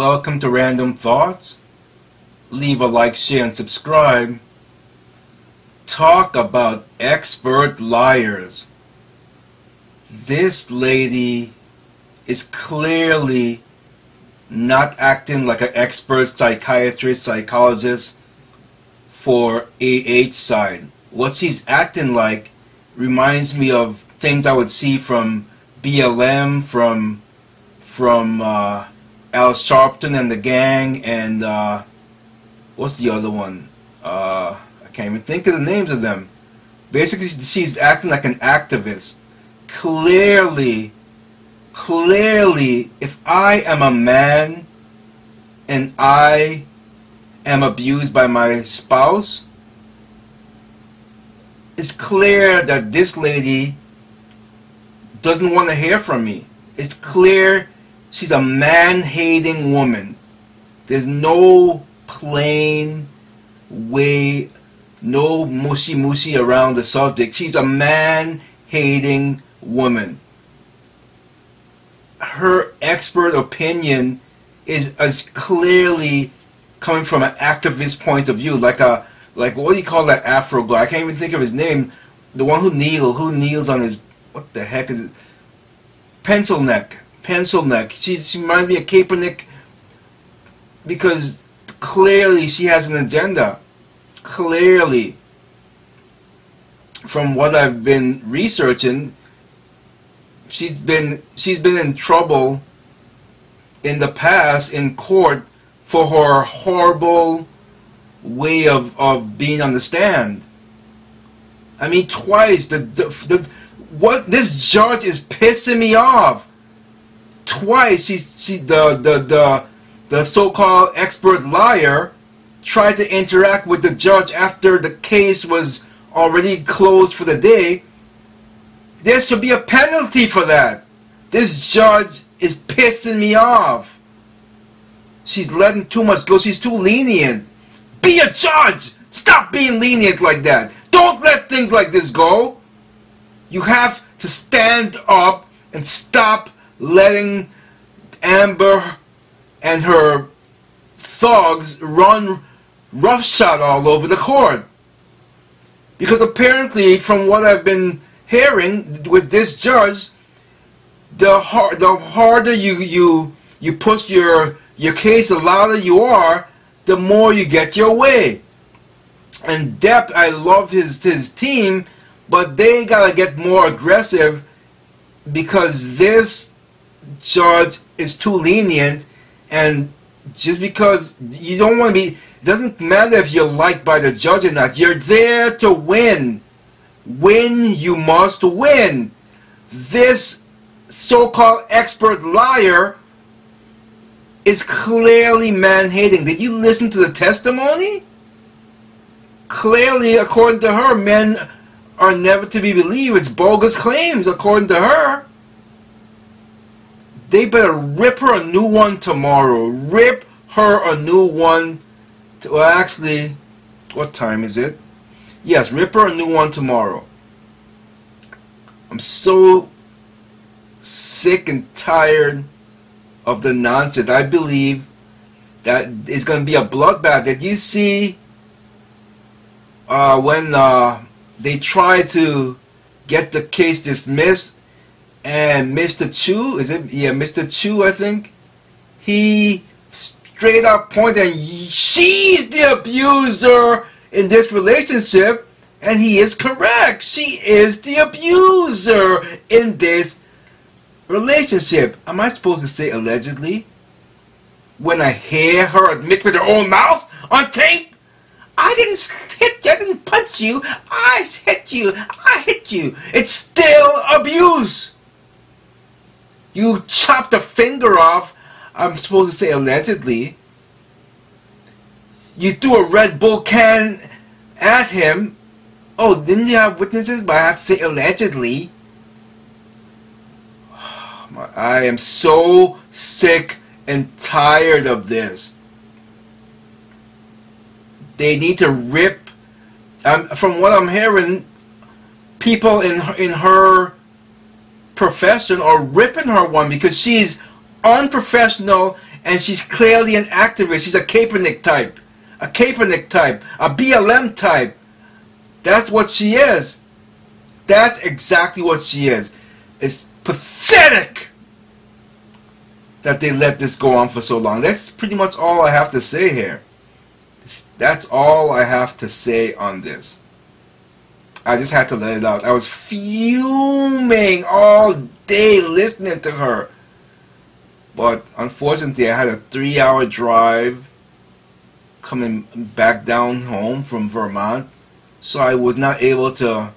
Welcome to Random Thoughts. Leave a like, share, and subscribe. Talk about expert liars. This lady is clearly not acting like an expert psychiatrist, psychologist for AH side. What she's acting like reminds me of things I would see from BLM, from from uh, Al Sharpton and the gang, and uh, what's the other one? Uh, I can't even think of the names of them. Basically, she's acting like an activist. Clearly, clearly, if I am a man and I am abused by my spouse, it's clear that this lady doesn't want to hear from me. It's clear she's a man hating woman. There's no plain way, no mushy mushy around the subject. She's a man hating woman. Her expert opinion is as clearly coming from an activist point of view, like a like what do you call that Afro guy? I can't even think of his name. The one who kneels, who kneels on his what the heck is it? Pencil neck, pencil neck. She she reminds me of Kaepernick because clearly she has an agenda. Clearly, from what I've been researching, she's been she's been in trouble in the past in court for her horrible way of, of being on the stand. I mean, twice the, the, the what this judge is pissing me off. Twice she she the the the the so-called expert liar tried to interact with the judge after the case was already closed for the day. There should be a penalty for that. This judge is pissing me off. She's letting too much go. She's too lenient. Be a judge! Stop being lenient like that. Don't let things like this go. You have to stand up and stop letting Amber and her thugs run roughshod all over the court. Because apparently, from what I've been hearing with this judge, the hard, the harder you you you push your your case, the louder you are, the more you get your way. And Depp, I love his his team, but they gotta get more aggressive because this judge is too lenient, and just because you don't want to be, doesn't matter if you're liked by the judge or not. You're there to win. Win, you must win. This so-called expert liar is clearly man hating. Did you listen to the testimony? Clearly, according to her, men are never to be believed. It's bogus claims, according to her. They better rip her a new one tomorrow. Rip her a new one. To, well, actually, what time is it? Yes, rip her a new one tomorrow. I'm so sick and tired of the nonsense. I believe that it's going to be a bloodbath. Did you see uh, when uh, they tried to get the case dismissed and Mr. Chew, is it? Yeah, Mr. Chew, I think. He straight up pointed, she's the abuser in this relationship, and he is correct. She is the abuser in this relationship. Am I supposed to say allegedly? When I hear her admit with her own mouth on tape? I didn't hit you, I didn't punch you, I hit you, I hit you. It's still abuse. You chopped a finger off, I'm supposed to say allegedly. You threw a Red Bull can at him. Oh, didn't you have witnesses? But I have to say allegedly. I am so sick and tired of this. They need to rip. Um, from what I'm hearing, people in in her profession or ripping her one because she's unprofessional and she's clearly an activist. She's a Kaepernick type, a Kaepernick type, a BLM type. That's what she is. That's exactly what she is. It's pathetic that they let this go on for so long. That's pretty much all I have to say here. That's all I have to say on this. I just had to let it out. I was fuming all day listening to her. But unfortunately, I had a three hour drive coming back down home from Vermont. So I was not able to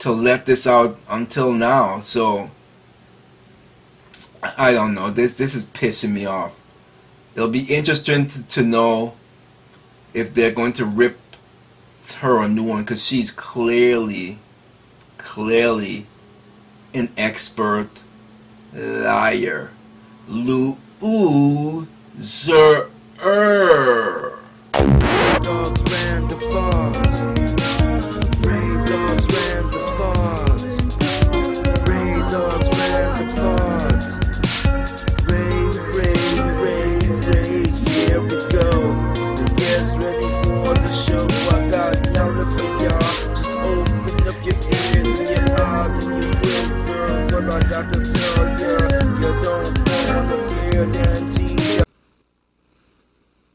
to let this out until now. So I don't know. This this is pissing me off. It'll be interesting to, to know if they're going to rip her a new one because she's clearly, clearly an expert liar. Loser. Dog